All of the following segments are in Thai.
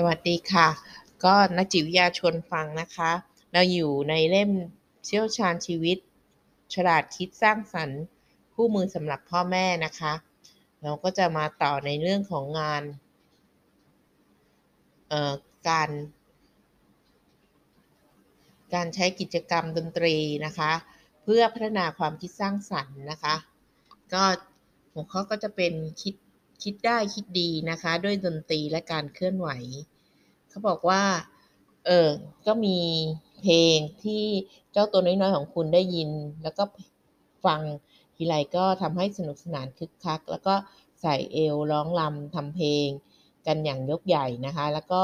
สวัสดีค่ะ ก็นักจิตวิทยาชวนฟังนะคะ เราอยู่ในเล่มเชี่ยวชาญชีวิต ฉลาดคิดสร้างสรรค์คู่มือสำหรับพ่อแม่นะคะ เราก็จะมาต่อในเรื่องของงานการ การใช้กิจกรรมดนตรีนะคะ เพื่อพัฒนาความคิดสร้างสรรค์นะคะ ก็หัวข้อก็จะเป็นคิดคิดได้คิดดีนะคะ ด้วยดนตรีและการเคลื่อนไหว เขาบอกว่า เออ ก็มีเพลงที่เจ้าตัวน้อยๆของคุณได้ยิน แล้วก็ฟังทีไรก็ทำให้สนุกสนานคึกคัก แล้วก็ใส่เอวร้องรำทำเพลงกันอย่างยกใหญ่นะคะ แล้วก็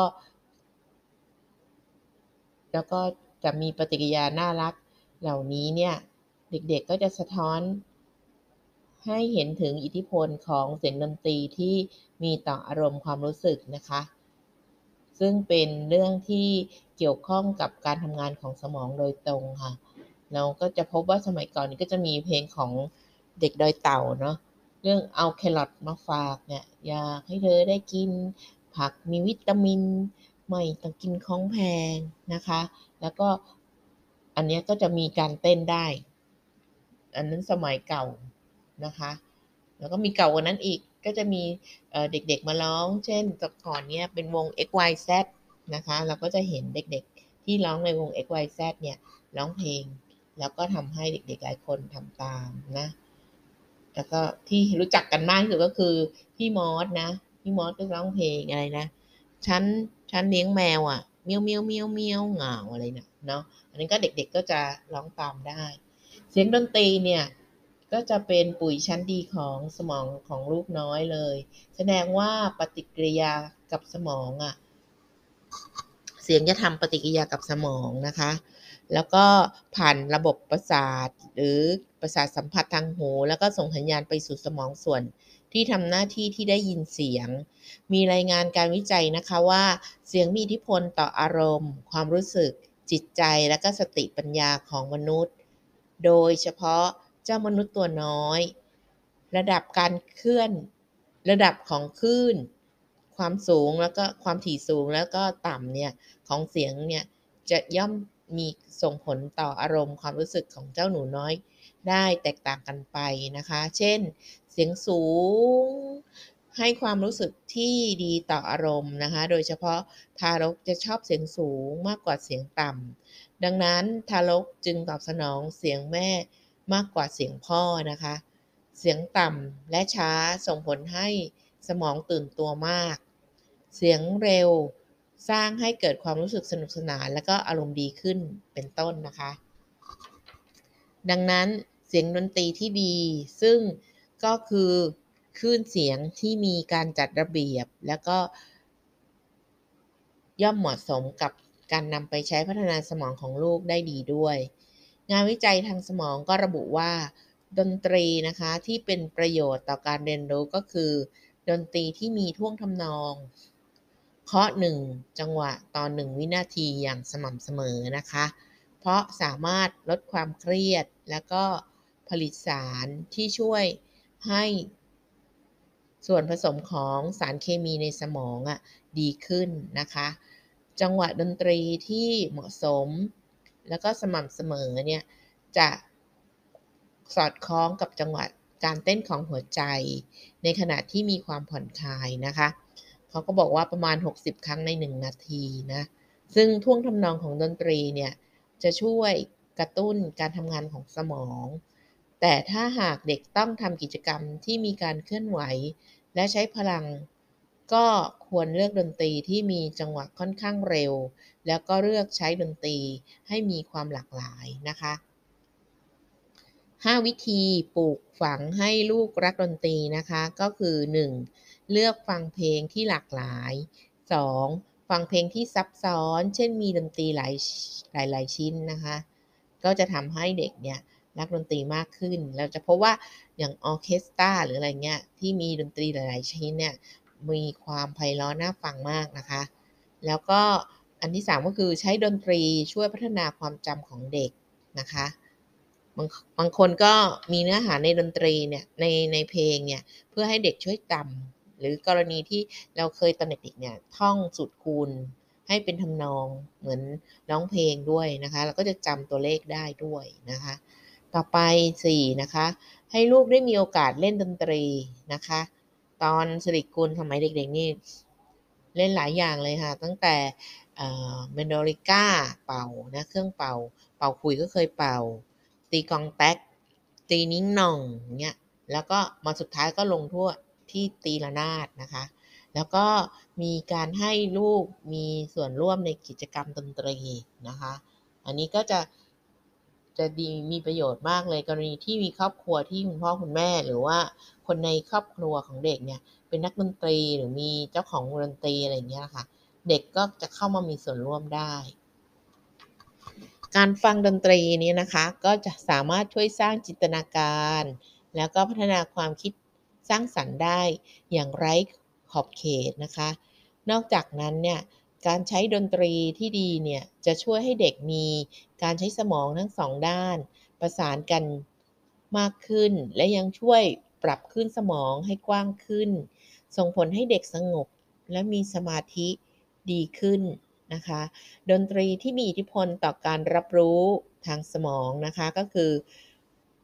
แล้วก็จะมีปฏิกิริยาน่ารักเหล่านี้เนี่ย เด็กๆก็จะสะท้อน ให้เห็นถึงอิทธิพลของเสียงดนตรีที่มีต่ออารมณ์ความรู้สึกนะคะ ซึ่งเป็นเรื่องที่เกี่ยวข้องกับการทำงานของสมองโดยตรงค่ะ เราก็จะพบว่าสมัยก่อนนี้ก็จะมีเพลงของเด็กดอยเต่าเนาะเรื่องเอาแครอทมาฝากเนี่ยอยากให้เธอได้กิน ผักมีวิตามิน ไม่ต้องกินของแพงนะคะ แล้วก็อันนี้ก็จะมีการเต้นได้ อันนั้นสมัยเก่านะคะ แล้วก็มีเก่ากว่านั้นอีก ก็จะมีเด็กๆมาร้อง เช่นแต่ก่อนเนี้ยเป็นวง XYZ นะคะ เราก็จะเห็นเด็กๆ ที่ร้องในวง XYZ เนี่ยร้องเพลง แล้วก็ทำให้เด็กๆ หลายคนทำตามนะ แล้วก็ที่รู้จักกันมากที่สุดก็คือพี่มอสนะ พี่มอสก็ร้องเพลงอะไรนะ ฉัน ฉันเลี้ยงแมวอะเมียวเมียวเมียวเมียวเหงาอะไรเนะเนาะ อันนี้ก็เด็กๆก็จะร้องตามได้ เสียงดนตรีเนี่ย ก็จะเป็นปุ๋ยชั้นดีของสมองของลูกน้อยเลย แสดงว่าปฏิกิริยากับสมองอะ่ะ เสียงจะทำปฏิกิริยากับสมองนะคะ แล้วก็ผ่านระบบประสาทหรือประสาทสัมผัสทางหู แล้วก็ส่งสัญญาณไปสู่สมองส่วนที่ทำหน้าที่ที่ได้ยินเสียง มีรายงานการวิจัยนะคะว่า เสียงมีอิทธิพลต่ออารมณ์ ความรู้สึก จิตใจ และก็สติปัญญาของมนุษย์ โดยเฉพาะ เจ้ามนุษย์ตัวน้อย ระดับการเคลื่อน ระดับของคลื่น ความสูงแล้วก็ความถี่สูงแล้วก็ต่ำเนี่ยของเสียงเนี่ยจะย่อมมีส่งผลต่ออารมณ์ความรู้สึกของเจ้าหนูน้อยได้แตกต่างกันไปนะคะ เช่น เสียงสูงให้ความรู้สึกที่ดีต่ออารมณ์นะคะ โดยเฉพาะทารกจะชอบเสียงสูงมากกว่าเสียงต่ำ ดังนั้นทารกจึงตอบสนองเสียงแม่ มากกว่าเสียงพ่อนะคะ เสียงต่ำและช้าส่งผลให้สมองตื่นตัวมาก เสียงเร็วสร้างให้เกิดความรู้สึกสนุกสนาน และก็อารมณ์ดีขึ้นเป็นต้นนะคะ ดังนั้นเสียงดนตรีที่ดี ซึ่งก็คือคลื่นเสียงที่มีการจัดระเบียบ แล้วก็ ย่อมเหมาะสมกับการนำไปใช้พัฒนาสมองของลูกได้ดีด้วย งานวิจัยทางสมองก็ระบุว่า ดนตรีนะคะที่เป็นประโยชน์ต่อการเรียนรู้ก็คือ ดนตรีที่มีท่วงทำนอง เคาะหนึ่งจังหวะต่อหนึ่งวินาทีอย่างสม่ำเสมอนะคะ เพราะสามารถลดความเครียดแล้วก็ผลิตสารที่ช่วยให้ส่วนผสมของสารเคมีในสมองอะดีขึ้นนะคะ จังหวะดนตรีที่เหมาะสม แล้วก็สม่ำเสมอเนี่ยจะสอดคล้องกับจังหวะการเต้นของหัวใจ ในขณะที่มีความผ่อนคลายนะคะเขาก็บอกว่าประมาณ 60 ครั้งใน 1 นาทีนะซึ่งท่วงทำนองของดนตรีเนี่ยจะช่วยกระตุ้นการทำงานของสมอง แต่ถ้าหากเด็กต้องทำกิจกรรมที่มีการเคลื่อนไหว และใช้พลังก็ ควรเลือกดนตรีที่มีจังหวะค่อนข้างเร็ว แล้วก็เลือกใช้ดนตรีให้มีความหลากหลายนะคะ 5 วิธีปลูกฝังให้ลูกรักดนตรีนะคะ ก็คือ 1. เลือกฟังเพลงที่หลากหลาย 2. ฟังเพลงที่ซับซ้อน เช่นมีดนตรีหลายหลายหลายชิ้นนะคะ ก็จะทำให้เด็กเนี่ยรักดนตรีมากขึ้น เราจะพบว่าอย่างออเคสตราหรืออะไรเงี้ยที่มีดนตรีหลาย ๆ ชิ้นเนี่ย มีความไพเราะน่าฟังมากนะคะ แล้วก็อันที่ 3 ก็คือใช้ดนตรีช่วยพัฒนาความจำของเด็กนะคะบางบางคนก็มีเนื้อหาในดนตรีเนี่ยในในเพลงเนี่ยเพื่อให้เด็กช่วยจำรือกรณีที่เราเคยตอนเด็กๆเนี่ยท่องสูตรคูณให้เป็นทำนองเหมือนร้องเพลงด้วยนะคะเราก็จะจำตัวเลขได้ด้วยนะคะ ต่อไป4นะคะให้ลูกได้มีโอกาสเล่นดนตรีนะคะ ตอนสิริกุลสมัยเด็กๆนี่เล่นหลายอย่างเลยค่ะ ตั้งแต่เมนโดริก้าเป่านะเครื่องเป่า เป่าคุยก็เคยเป่า ตีกองแต๊ก ตีนิ้งหน่องเงี้ยแล้วก็มาสุดท้ายก็ลงทั่วที่ตีระนาดนะคะ แล้วก็มีการให้ลูกมีส่วนร่วมในกิจกรรมดนตรีนะคะ อันนี้ก็จะ จะดีมีประโยชน์มากเลยกรณีที่มีครอบครัวที่คุณพ่อคุณแม่ หรือว่าคนในครอบครัวของเด็กเนี่ย เป็นนักดนตรีหรือมีเจ้าของวงดนตรีอะไรอย่างเงี้ยค่ะเด็กก็จะเข้ามามีส่วนร่วมได้ การฟังดนตรีนี้นะคะ ก็จะสามารถช่วยสร้างจินตนาการ แล้วก็พัฒนาความคิดสร้างสรรค์ได้อย่างไร้ขอบเขตนะคะ นอกจากนั้นเนี่ย การใช้ดนตรีที่ดีเนี่ยจะช่วยให้เด็กมีการใช้สมองทั้งสองด้าน ประสานกันมากขึ้น และยังช่วยปรับขึ้นสมองให้กว้างขึ้น ส่งผลให้เด็กสงบและมีสมาธิดีขึ้นนะคะ ดนตรีที่มีอิทธิพลต่อการรับรู้ทางสมองนะคะก็คือ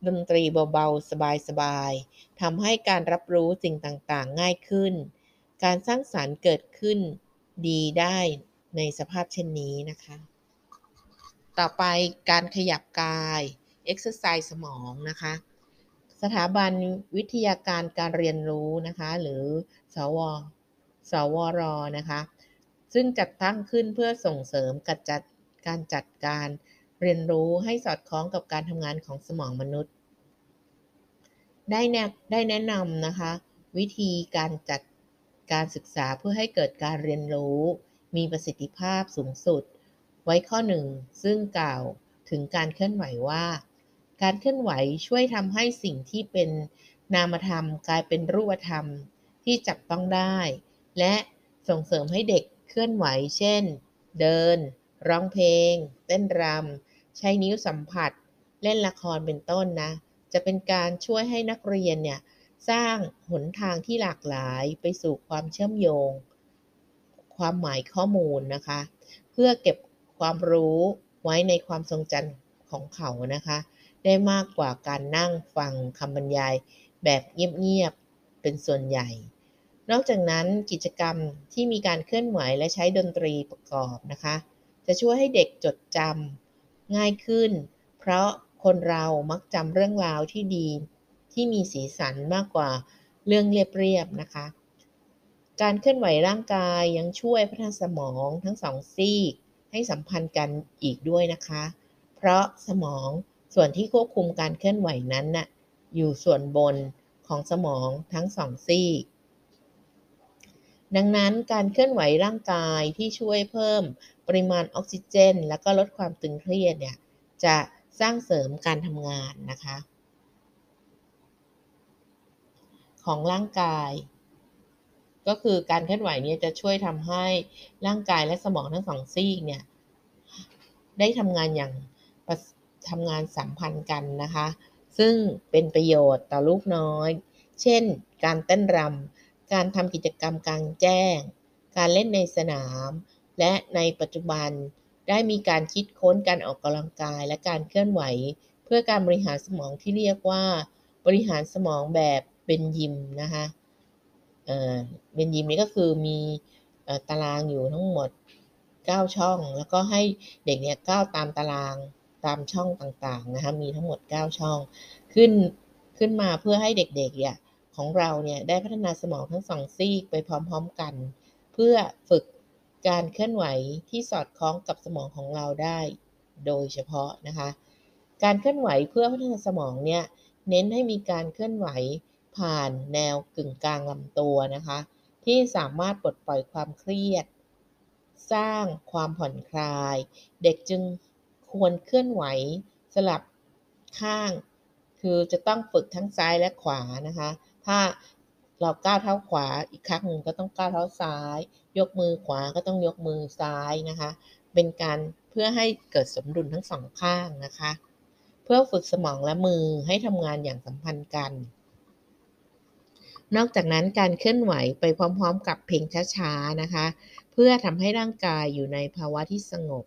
ดนตรีเบาๆ สบายๆทำให้การรับรู้สิ่งต่างๆ ง่ายขึ้น การสร้างสารรค์เกิดขึ้น ดีได้ในสภาพเช่นนี้นะคะ ต่อไปการขยับกาย exercise สมองนะคะ สถาบันวิทยาการการเรียนรู้นะคะ หรือสวสวรนะคะ ซึ่งจัดตั้งขึ้นเพื่อส่งเสริมการจัดการจัดการเรียนรู้ให้สอดคล้องกับการทำงานของสมองมนุษย์ ได้แนะได้แนะนำนะคะ วิธีการจัด การศึกษาเพื่อให้เกิดการเรียนรู้ มีประสิทธิภาพสูงสุด ไว้ข้อหนึ่งซึ่งกล่าวถึงการเคลื่อนไหวว่า การเคลื่อนไหวช่วยทำให้สิ่งที่เป็นนามธรรมกลายเป็นรูปธรรมที่จับต้องได้ และส่งเสริมให้เด็กเคลื่อนไหว เช่น เดิน ร้องเพลง เต้นรำ ใช้นิ้วสัมผัส เล่นละครเป็นต้นนะ จะเป็นการช่วยให้นักเรียนเนี่ย สร้างหนทางที่หลากหลายไปสู่ความเชื่อมโยง ความหมายข้อมูลนะคะ เพื่อเก็บความรู้ไว้ในความทรงจำของเขานะคะ ได้มากกว่าการนั่งฟังคำบรรยายแบบเงียบๆเป็นส่วนใหญ่ นอกจากนั้นกิจกรรมที่มีการเคลื่อนไหวและใช้ดนตรีประกอบนะคะ จะช่วยให้เด็กจดจำง่ายขึ้น เพราะคนเรามักจำเรื่องราวที่ดี ที่มีสีสันมากกว่าเรื่องเรียบๆนะคะ การเคลื่อนไหวร่างกายยังช่วยพัฒนาสมองทั้งสองซีกให้สัมพันธ์กันอีกด้วยนะคะ เพราะสมองส่วนที่ควบคุมการเคลื่อนไหวนั้นน่ะอยู่ส่วนบนของสมองทั้งสองซีก ดังนั้นการเคลื่อนไหวร่างกายที่ช่วยเพิ่มปริมาณออกซิเจน และก็ลดความตึงเครียดเนี่ยจะสร้างเสริมการทำงานนะคะ ของร่างกาย ก็คือการเคลื่อนไหวเนี่ยจะช่วยทำให้ร่างกายและสมองทั้งสองซีกเนี่ยได้ทำงานอย่างทำงานสัมพันธ์กันนะคะ ซึ่งเป็นประโยชน์ต่อลูกน้อย เช่น การเต้นรำการทำกิจกรรมกลางแจ้ง การเล่นในสนาม และในปัจจุบันได้มีการคิดค้นการออกกำลังกายและการเคลื่อนไหว เพื่อการบริหารสมองที่เรียกว่า บริหารสมองแบบ เป็นยิมนะคะเอ่อเป็นยิมนี้ก็คือมีตารางอยู่ทั้งหมด 9 ช่อง แล้วก็ให้เด็กเนี่ยก้าวตามตารางตามช่องต่างๆนะคะมีทั้งหมด 9 ช่องขึ้นขึ้นมาเพื่อให้เด็กๆเนี่ยของเราเนี่ยได้พัฒนาสมองทั้งสองซีกไปพร้อมๆกัน เพื่อฝึกการเคลื่อนไหวที่สอดคล้องกับสมองของเราได้โดยเฉพาะนะคะ การเคลื่อนไหวเพื่อพัฒนาสมองเนี่ยเน้นให้มีการเคลื่อนไหว ผ่านแนวกึ่งกลางลำตัวนะคะ ที่สามารถปลดปล่อยความเครียด สร้างความผ่อนคลาย เด็กจึงควรเคลื่อนไหวสลับข้าง คือจะต้องฝึกทั้งซ้ายและขวานะคะ ถ้าเราก้าวเท้าขวาอีกครั้งหนึ่งก็ต้องก้าวเท้าซ้าย ยกมือขวาก็ต้องยกมือซ้ายนะคะ เป็นการเพื่อให้เกิดสมดุลทั้งสองข้างนะคะ เพื่อฝึกสมองและมือให้ทำงานอย่างสัมพันธ์กัน นอกจากนั้นการเคลื่อนไหวไปพร้อมๆ กับเพลงช้าๆนะคะ เพื่อทำให้ร่างกายอยู่ในภาวะที่สงบ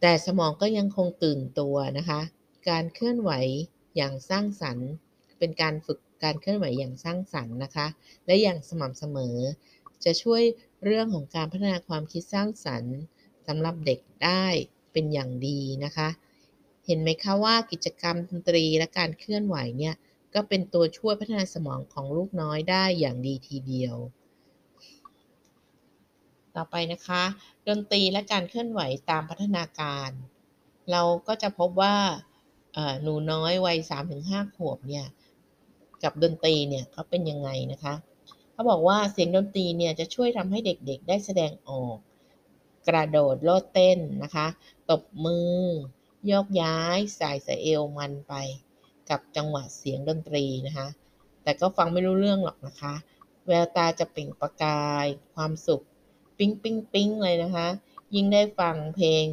แต่สมองก็ยังคงตื่นตัวนะคะ การเคลื่อนไหวอย่างสร้างสรรค์ เป็นการฝึกการเคลื่อนไหวอย่างสร้างสรรค์นะคะ และอย่างสม่ำเสมอ จะช่วยเรื่องของการพัฒนาความคิดสร้างสรรค์สำหรับเด็กได้เป็นอย่างดีนะคะ เห็นไหมคะว่ากิจกรรมดนตรีและการเคลื่อนไหวเนี่ย ก็เป็นตัวช่วยพัฒนาสมองของลูกน้อยได้อย่างดีทีเดียว ต่อไปนะคะ ดนตรีและการเคลื่อนไหวตามพัฒนาการ เราก็จะพบว่าหนูน้อยวัย 3-5 ขวบเนี่ยกับดนตรีเนี่ยเขาเป็นยังไงนะคะเขาบอกว่าเสียงดนตรีเนี่ยจะช่วยทำให้เด็กๆ ได้แสดงออก กระโดดโลดเต้นนะคะ ตบมือ โยกย้ายสายสะเอวมันไป กับจังหวะเสียงดนตรีนะคะ แต่ก็ฟังไม่รู้เรื่องหรอกนะคะ แววตาจะเปล่งประกาย ความสุข ปิ๊งปิ๊งปิ๊งเลยนะคะ ยิ่งได้ฟังเพลง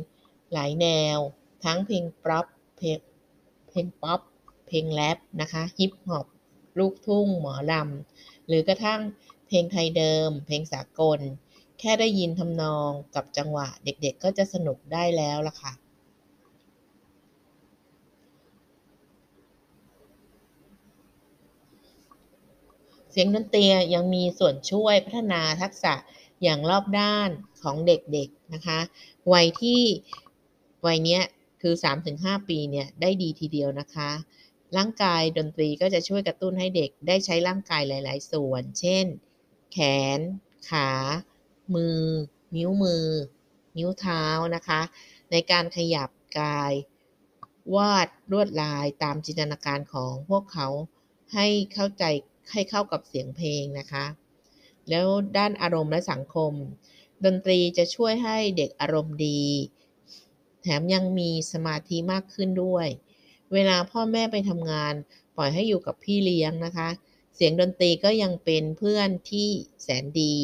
หลายแนว ทั้งเพลงป๊อปเพลงเพลงป๊อปเพลงแรปนะคะฮิปฮอปลูกทุ่งหมอลำหรือกระทั่งเพลงไทยเดิม เพลงสากล แค่ได้ยินทำนองกับจังหวะเด็กๆก็จะสนุกได้แล้วล่ะค่ะ เสียงดนตรียังมีส่วนช่วยพัฒนาทักษะอย่างรอบด้านของเด็กๆนะคะ วัยที่วัยนี้คือ 3-5 ปีเนี่ยได้ดีทีเดียวนะคะ ร่างกายดนตรีก็จะช่วยกระตุ้นให้เด็กได้ใช้ร่างกายหลาย ๆ ส่วน เช่น แขน ขา มือ นิ้วมือ นิ้วเท้านะคะ ในการขยับกาย วาดลวดลายตามจินตนาการของพวกเขาให้เข้าใจ ให้เข้ากับเสียงเพลงนะคะ แล้วด้านอารมณ์และสังคม ดนตรีจะช่วยให้เด็กอารมณ์ดี แถมยังมีสมาธิมากขึ้นด้วย เวลาพ่อแม่ไปทำงานปล่อยให้อยู่กับพี่เลี้ยงนะคะ เสียงดนตรีก็ยังเป็นเพื่อนที่แสนดี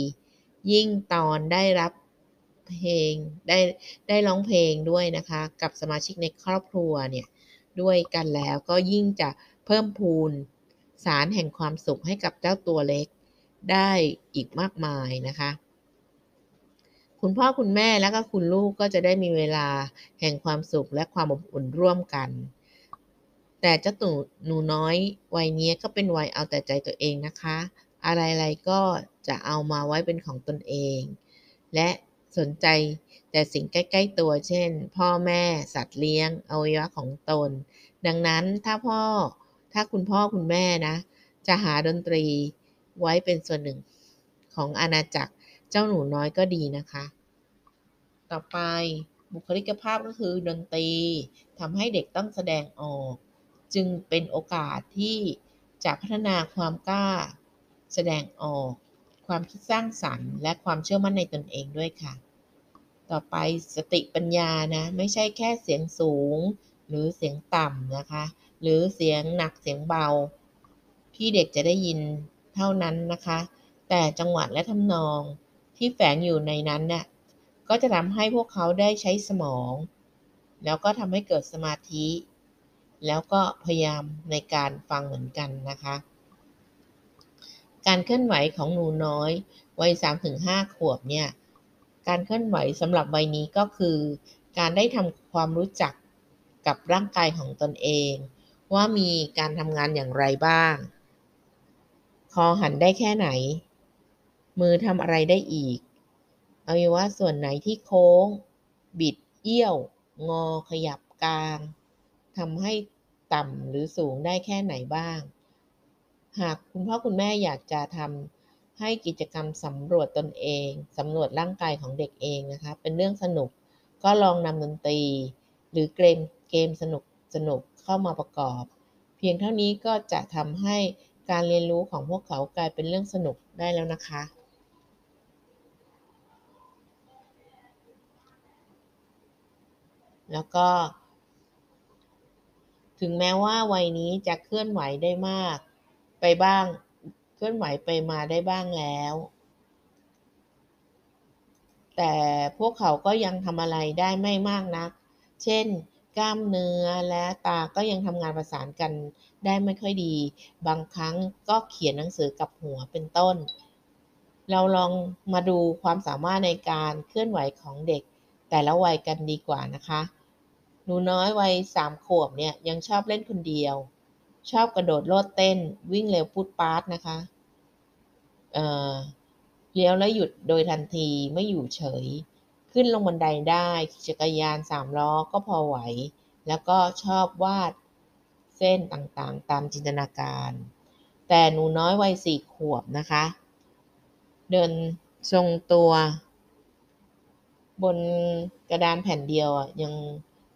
ยิ่งตอนได้รับเพลงได้ได้ร้องเพลงด้วยนะคะ กับสมาชิกในครอบครัวเนี่ยด้วยกันแล้วก็ยิ่งจะเพิ่มพูน สารแห่งความสุขให้กับเจ้าตัวเล็กได้อีกมากมายนะคะ คุณพ่อคุณแม่และก็คุณลูกก็จะได้มีเวลาแห่งความสุขและความอบอุ่นร่วมกัน แต่เจ้าตูหนูน้อยวัยนี้ก็เป็นวัยเอาแต่ใจตัวเองนะคะ อะไรๆก็จะเอามาไว้เป็นของตนเอง และสนใจแต่สิ่งใกล้ ๆ ตัว เช่น พ่อแม่ สัตว์เลี้ยง อวัยวะของตน ดังนั้นถ้าพ่อ ถ้าคุณพ่อคุณแม่นะ จะหาดนตรีไว้เป็นส่วนหนึ่งของอาณาจักรเจ้าหนูน้อยก็ดีนะคะ ต่อไปบุคลิกภาพก็คือดนตรีทำให้เด็กต้องแสดงออก จึงเป็นโอกาสที่จะพัฒนาความกล้า แสดงออก ความคิดสร้างสรรค์ และความเชื่อมั่นในตนเองด้วยค่ะ ต่อไปสติปัญญานะ ไม่ใช่แค่เสียงสูง หรือเสียงต่ำนะคะ หรือเสียงหนักเสียงเบา ที่เด็กจะได้ยินเท่านั้นนะคะ แต่จังหวะและทำนองที่แฝงอยู่ในนั้นเนี่ยก็จะทำให้พวกเขาได้ใช้สมอง แล้วก็ทำให้เกิดสมาธิ แล้วก็พยายามในการฟังเหมือนกันนะคะ การเคลื่อนไหวของหนูน้อยวัย 3-5 ขวบเนี่ยการเคลื่อนไหวสำหรับวัยนี้ก็คือ การได้ทำความรู้จัก กับร่างกายของตนเอง ว่ามีการทำงานอย่างไรบ้าง คอหันได้แค่ไหน มือทำอะไรได้อีกอวัยวะส่วนไหนที่โค้ง บิดเอี้ยว งอขยับกลางทำให้ต่ำหรือสูงได้แค่ไหนบ้าง หากคุณพ่อคุณแม่อยากจะทำให้กิจกรรมสำรวจตนเองสำรวจร่างกายของเด็กเองนะคะ เป็นเรื่องสนุกก็ลองนำดนตรี หรือเกม กมสนุกสนุกเข้ามาประกอบ เพียงเท่านี้ก็จะทำให้การเรียนรู้ของพวกเขากลายเป็นเรื่องสนุกได้แล้วนะคะ แล้วก็ ถึงแม้ว่าวัยนี้จะเคลื่อนไหวได้มาก ไปบ้าง เคลื่อนไหวไปมาได้บ้างแล้ว แต่พวกเขาก็ยังทำอะไรได้ไม่มากนัก เช่น กล้ามเนื้อและตาก็ยังทำงานประสานกันได้ไม่ค่อยดี บางครั้งก็เขียนหนังสือกับหัวเป็นต้น เราลองมาดูความสามารถในการเคลื่อนไหวของเด็ก แต่ละวัยกันดีกว่านะคะ หนูน้อยวัยสามขวบเนี่ยยังชอบเล่นคนเดียว ชอบกระโดดโลดเต้น วิ่งเร็วพูดปาร์ตนะคะเเลี้ยวแล้วหยุดโดยทันทีไม่อยู่เฉย ขึ้นลงบันไดได้ขี่จักรยานสามล้อก็พอไหว แล้วก็ชอบวาดเส้นต่างๆ ตามจินตนาการ แต่หนูน้อยวัยสี่ขวบนะคะ เดินทรงตัว บนกระดานแผ่นเดียวยัง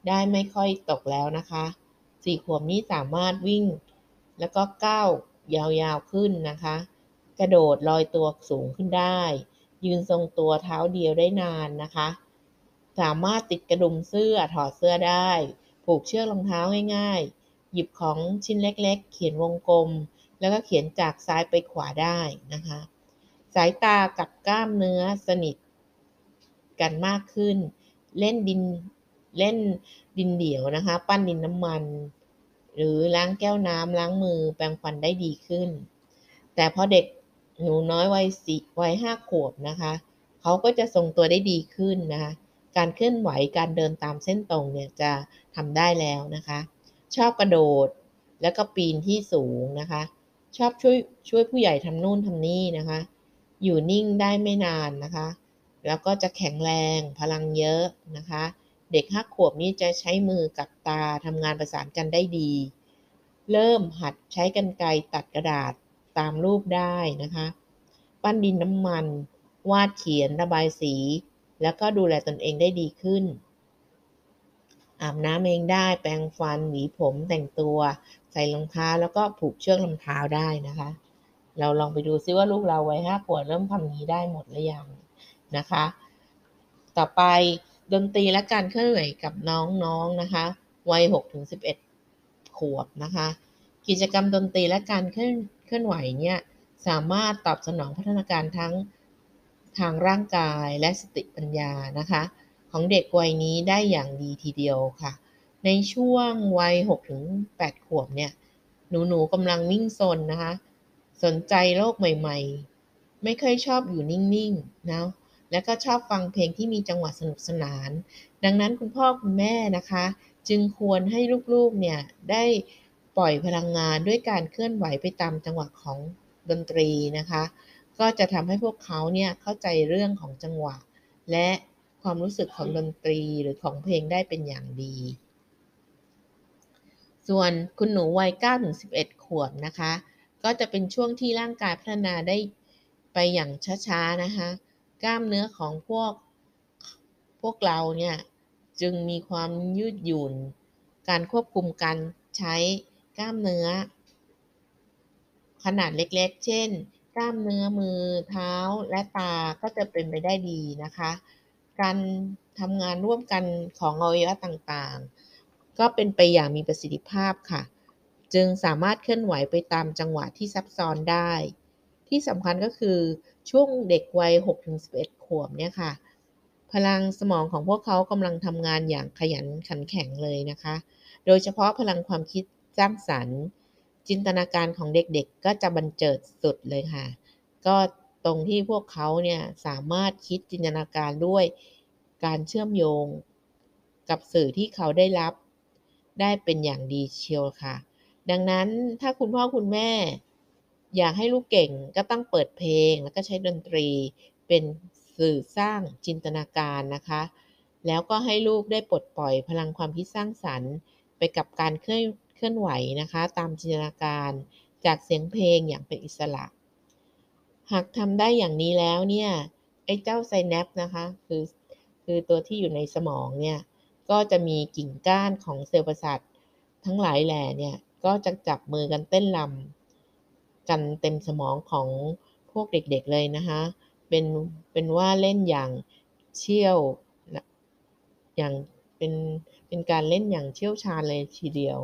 ได้ไม่ค่อยตกแล้วนะคะสี่ขวบนี้สามารถวิ่ง แล้วก็ก้าวยาวๆขึ้นนะคะ กระโดดลอยตัวสูงขึ้นได้ ยืนทรงตัวเท้าเดียวได้นานนะคะ สามารถติดกระดุมเสื้อถอดเสื้อได้ ผูกเชือกรองเท้าง่ายๆ หยิบของชิ้นเล็กๆ เขียนวงกลม แล้วก็เขียนจากซ้ายไปขวาได้นะคะ สายตากับกล้ามเนื้อสนิทกันมากขึ้น เล่นดินเล่นดินเดี่ยวนะคะ ปั้นดินน้ำมัน หรือล้างแก้วน้ำล้างมือแปรงฟันได้ดีขึ้น แต่พอเด็ก หนูน้อยวัยสี่วัยห้าขวบนะคะเขาก็จะทรงตัวได้ดีขึ้นนะคะการเคลื่อนไหวการเดินตามเส้นตรงเนี่ยจะทำได้แล้วนะคะ ชอบกระโดดแล้วก็ปีนที่สูงนะคะ ชอบช่วยช่วยผู้ใหญ่ทำนู่นทำนี่นะคะ อยู่นิ่งได้ไม่นานนะคะ แล้วก็จะแข็งแรงพลังเยอะนะคะ เด็กห้าขวบนี้จะใช้มือกับตาทำงานประสานกันได้ดี เริ่มหัดใช้กันไกตัดกระดาษ ตามรูปได้นะคะ ปั้นดินน้ำมัน วาดเขียนระบายสี แล้วก็ดูแลตนเองได้ดีขึ้น อาบน้ำเองได้แปรงฟันหวีผมแต่งตัว ใส่รองเท้าแล้วก็ผูกเชือกรองเท้าได้นะคะ เราลองไปดูซิว่าลูกเราวัยห้าขวบเริ่มทำนี้ได้หมดหรือยังนะคะ ต่อไปดนตรีและการเคลื่อนไหวกับน้องๆนนะคะวัยหกถึงสิบเอ็ดขวบนะคะ กิจกรรมดนตรีและการเคลื่อน เคลื่อนไหวเนี่ยสามารถตอบสนองพัฒนาการทั้งทางร่างกายและสติปัญญานะคะ ของเด็กวัยนี้ได้อย่างดีทีเดียวค่ะ ในช่วงวัย6-8ขวบเนี่ยหนูหนูกำลังวิ่งซนนะคะ สนใจโลกใหม่ ๆ ไม่เคยชอบอยู่นิ่งๆนะแล้วก็ชอบฟังเพลงที่มีจังหวะสนุกสนาน ดังนั้นคุณพ่อคุณแม่นะคะ จึงควรให้ลูกๆเนี่ยได้ ปล่อยพลังงานด้วยการเคลื่อนไหวไปตามจังหวะของดนตรีนะคะ ก็จะทำให้พวกเขาเนี่ยเข้าใจเรื่องของจังหวะ และความรู้สึกของดนตรีหรือของเพลงได้เป็นอย่างดี ส่วนคุณหนูวัย9-11 ขวบนะคะ ก็จะเป็นช่วงที่ร่างกายพัฒนาได้ไปอย่างช้าๆนะคะ กล้ามเนื้อของพวกพวกเราเนี่ยจึงมีความยืดหยุ่น การควบคุมการใช้ กล้ามเนื้อ ขนาดเล็กๆ เช่น กล้ามเนื้อมือเท้าและตาก็จะเป็นไปได้ดีนะคะ การทำงานร่วมกันของอวัยวะต่างๆ ก็เป็นไปอย่างมีประสิทธิภาพค่ะ จึงสามารถเคลื่อนไหวไปตามจังหวะที่ซับซ้อนได้ ที่สำคัญก็คือช่วงเด็กวัย 6-11 ขวบเนี่ยค่ะ พลังสมองของพวกเขากำลังทำงานอย่างขยันขันแข็งเลยนะคะ โดยเฉพาะพลังความคิด สร้างสรรค์ จินตนาการของเด็กๆ ก็จะบันเจิดสุดเลยค่ะ ก็ตรงที่พวกเขาเนี่ยสามารถคิดจินตนาการด้วยการเชื่อมโยงกับสื่อที่เขาได้รับ ได้เป็นอย่างดีเชียวค่ะ ดังนั้นถ้าคุณพ่อคุณแม่ อยากให้ลูกเก่งก็ต้องเปิดเพลง แล้วก็ใช้ดนตรีเป็นสื่อสร้างจินตนาการนะคะ แล้วก็ให้ลูกได้ปลดปล่อยพลังความคิดสร้างสรรค์ ไปกับการเคลื่อน เคลื่อนไหวนะคะตามจินตนาการจากเสียงเพลงอย่างเป็นอิสระ หากทำได้อย่างนี้แล้วเนี่ยไอ้เจ้าไซแนปนะคะคือคือตัวที่อยู่ในสมองเนี่ยก็จะมีกิ่งก้านของเซลล์ประสาททั้งหลายแหล่เนี่ยก็จะจับมือกันเต้นลำกันเต็มสมองของพวกเด็กๆเลยนะคะเป็นเป็นว่าเล่นอย่างเชี่ยวอย่างเป็นเป็นการเล่นอย่างเชี่ยวชาญเลยทีเดียว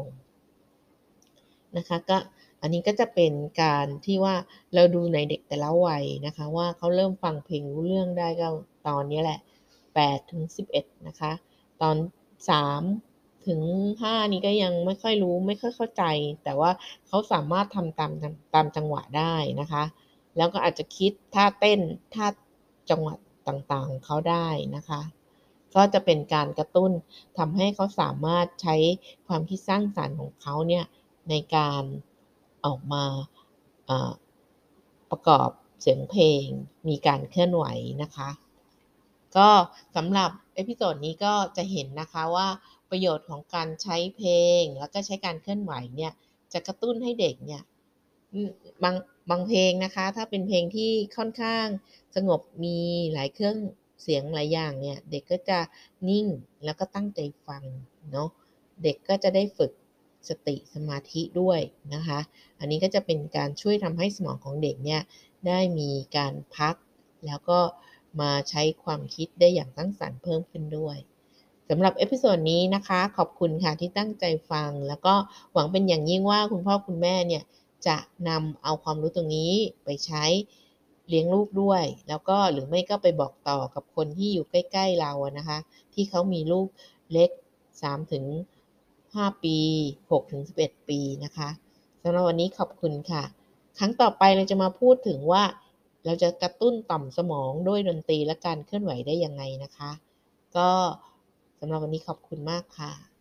นะคะก็อันนี้ก็จะเป็นการที่ว่าเราดูในเด็กแต่ละวัยนะคะ ว่าเขาเริ่มฟังเพลงรู้เรื่องได้ก็ตอนนี้แหละ8ถึง11นะคะ ตอน 3 ถึง 5 นี้ก็ยังไม่ค่อยรู้ไม่ค่อยเข้าใจ แต่ว่าเขาสามารถทำตามตามจังหวะได้นะคะ แล้วก็อาจจะคิดท่าเต้นท่าจังหวะต่างๆเขาได้นะคะ ก็จะเป็นการกระตุ้นทำให้เขาสามารถใช้ความคิดสร้างสรรค์ของเขาเนี่ย ในการออกมาประกอบเสียงเพลง มีการเคลื่อนไหวนะคะ ก็สำหรับเอพิโซดนี้ก็จะเห็นนะคะว่าประโยชน์ของการใช้เพลง แล้วก็ใช้การเคลื่อนไหวเนี่ยจะกระตุ้นให้เด็กเนี่ยบางบางเพลงนะคะ ถ้าเป็นเพลงที่ค่อนข้างสงบมีหลายเครื่องเสียงหลายอย่างเนี่ย เด็กก็จะนิ่งแล้วก็ตั้งใจฟังเนาะเด็กก็จะได้ฝึก สติสมาธิด้วยนะคะ อันนี้ก็จะเป็นการช่วยทำให้สมองของเด็กเนี่ยได้มีการพัก แล้วก็มาใช้ความคิดได้อย่างสร้างสรรค์เพิ่มขึ้นด้วยสำหรับ episode นี้นะคะ ขอบคุณค่ะที่ตั้งใจฟัง แล้วก็หวังเป็นอย่างยิ่งว่าคุณพ่อคุณแม่เนี่ยจะนำเอาความรู้ตรงนี้ไปใช้เลี้ยงลูกด้วย แล้วก็หรือไม่ก็ไปบอกต่อกับคนที่อยู่ใกล้ ๆเรานะคะ ที่เขามีลูกเล็ก3ถึง 5 ปี6ถึง11 ปีนะคะสำหรับวันนี้ขอบคุณค่ะ ครั้งต่อไปเราจะมาพูดถึงว่า เราจะกระตุ้นต่อมสมองด้วยดนตรีและการเคลื่อนไหวได้ยังไงนะคะ ก็สำหรับวันนี้ขอบคุณมากค่ะ